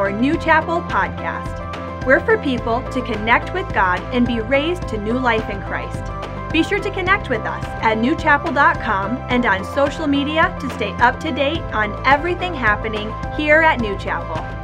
our New Chapel podcast. We're for people to connect with God and be raised to new life in Christ. Be sure to connect with us at newchapel.com and on social media to stay up to date on everything happening here at New Chapel.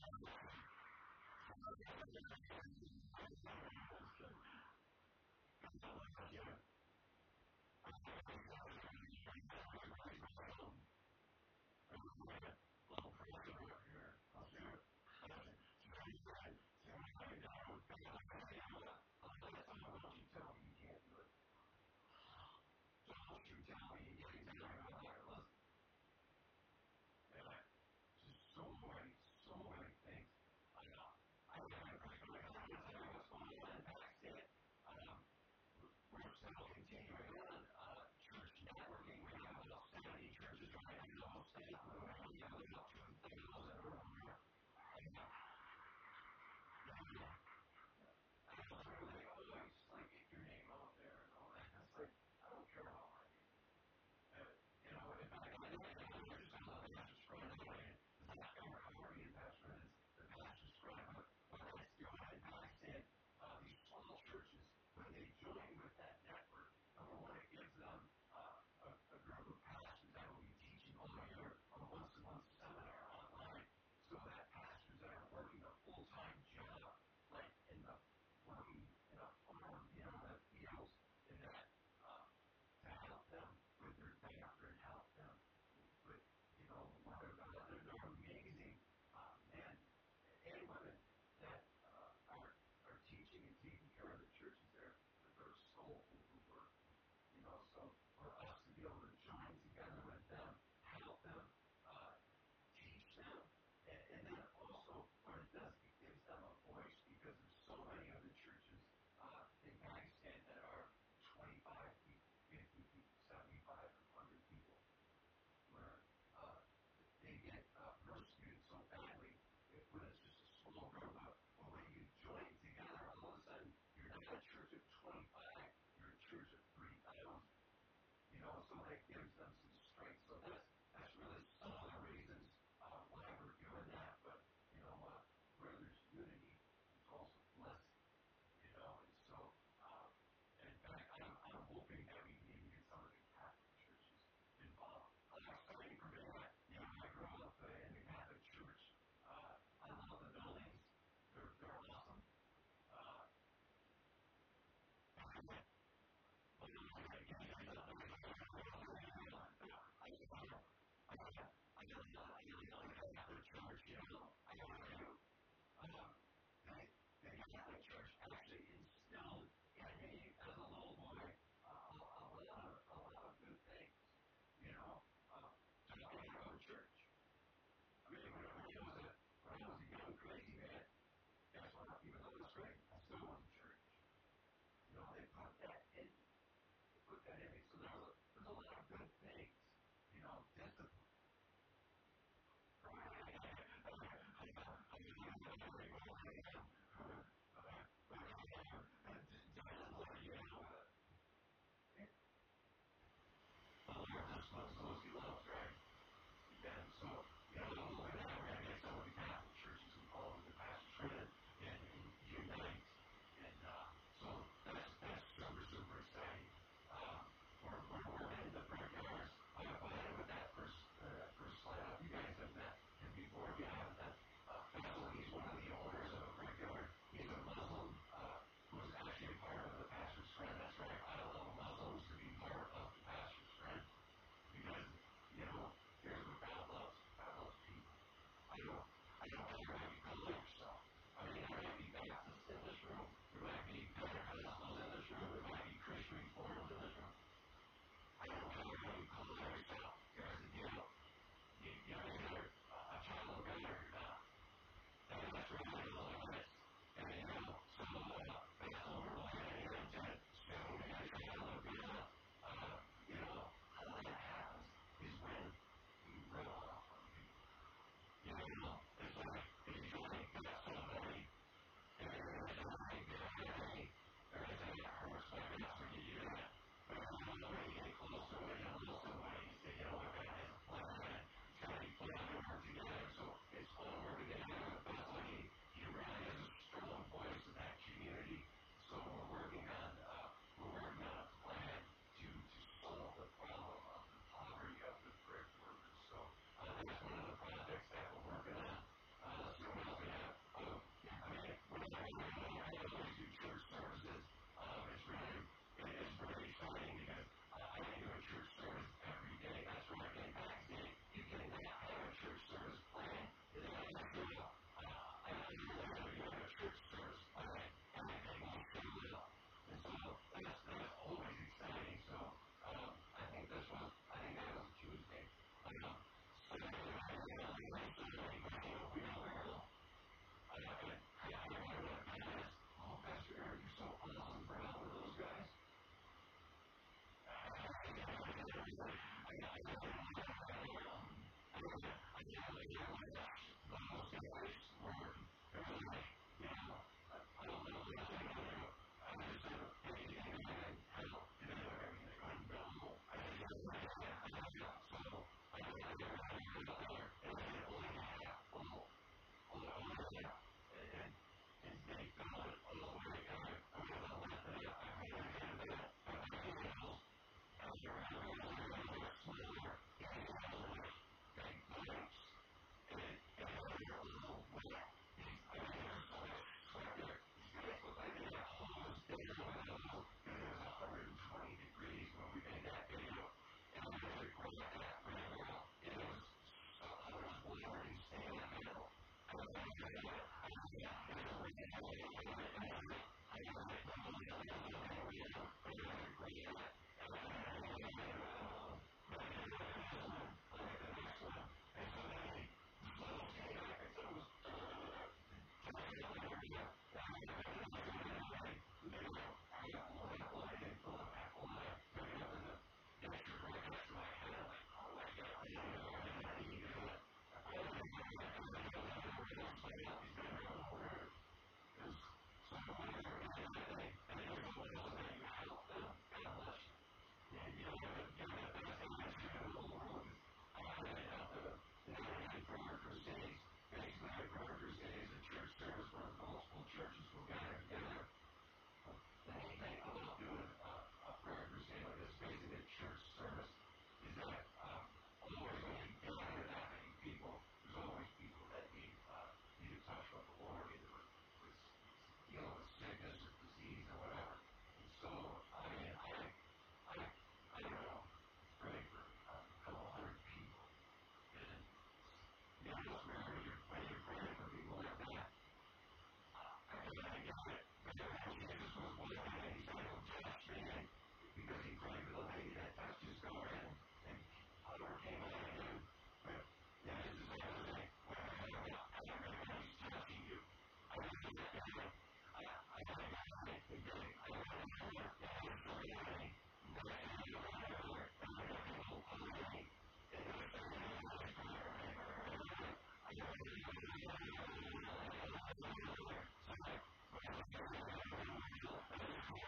Thank you. RTI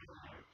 Thank you.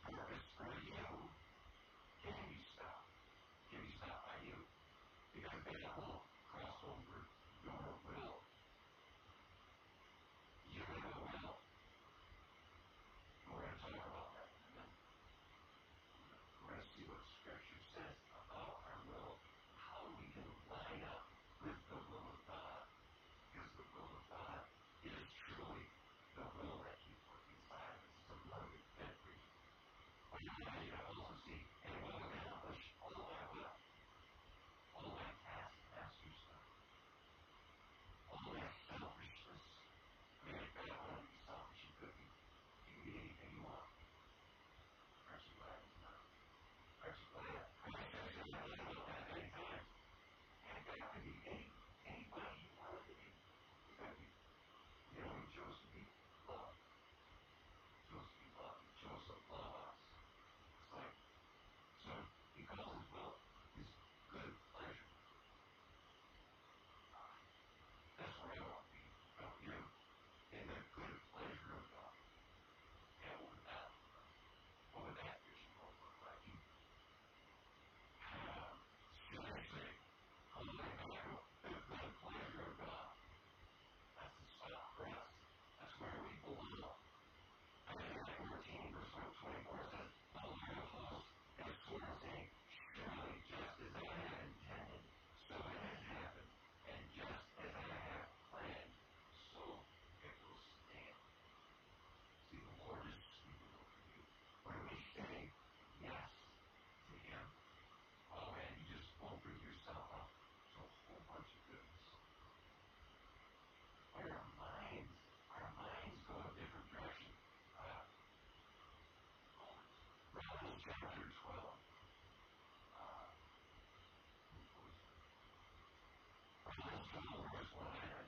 I'm going to go to the first one here.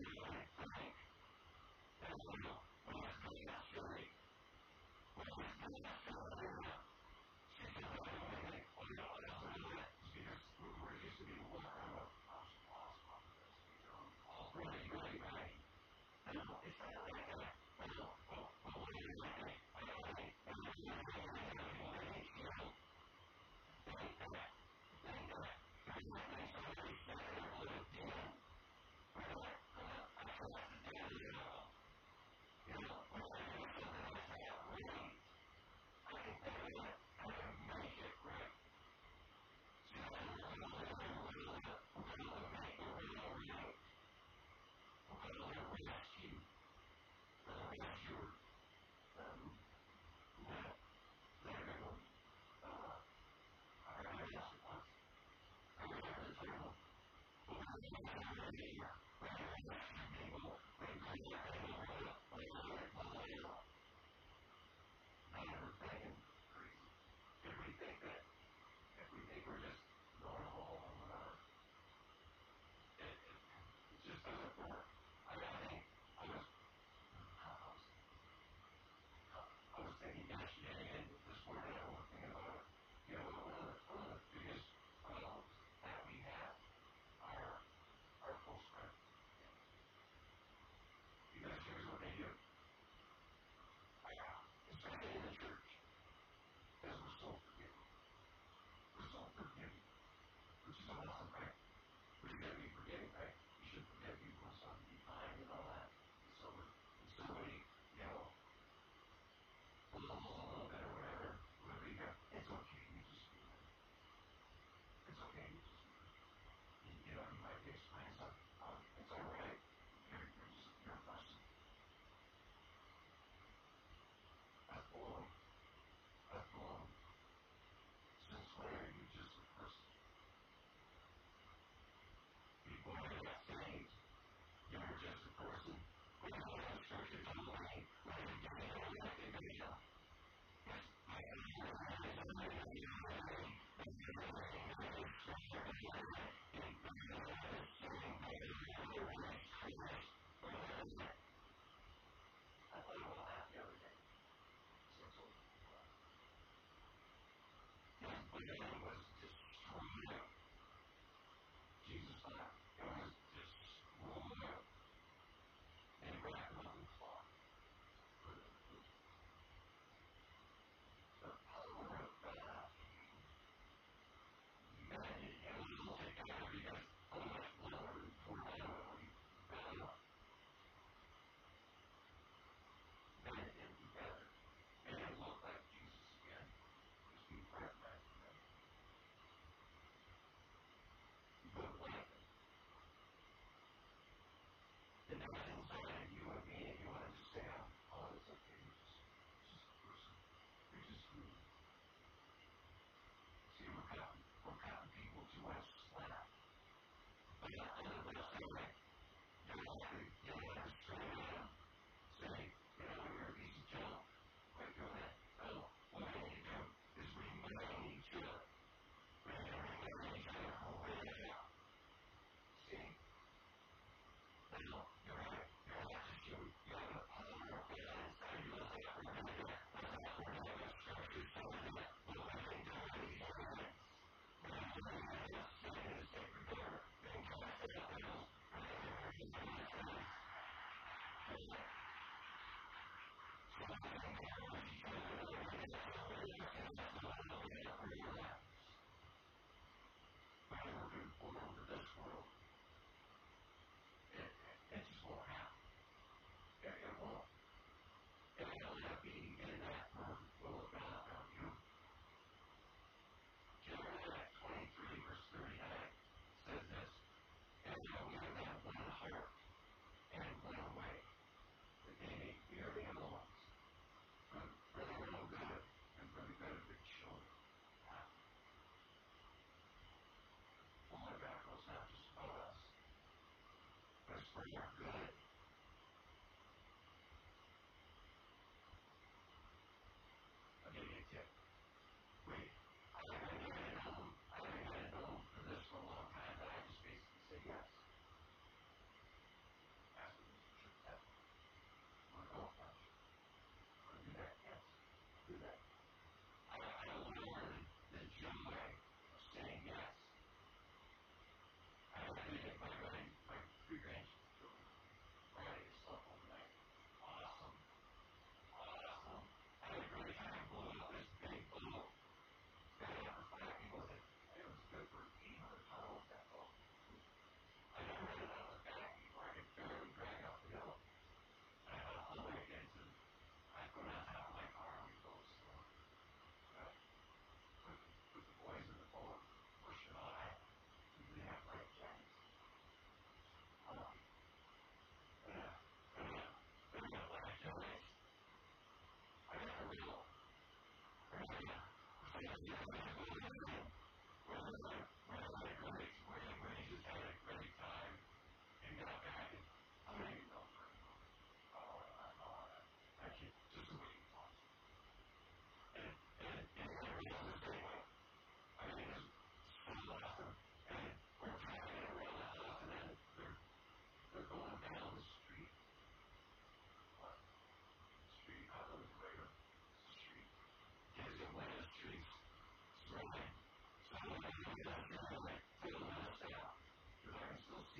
for this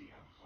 Yeah,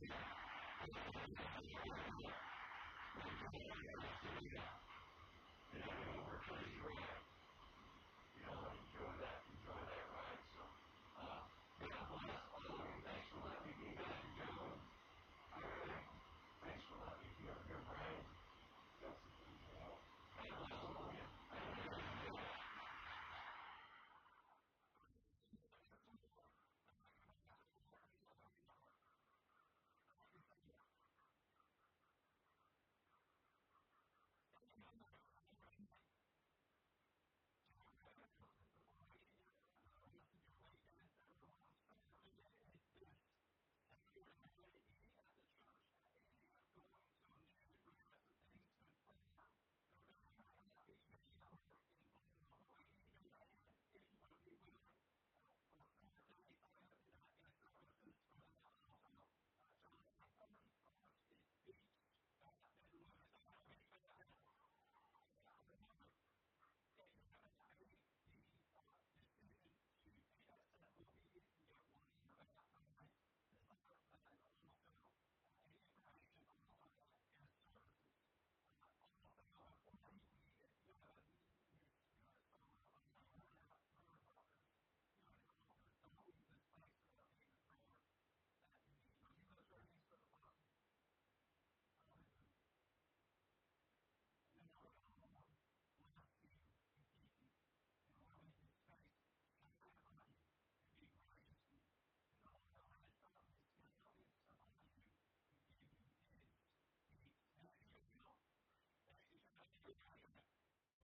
23.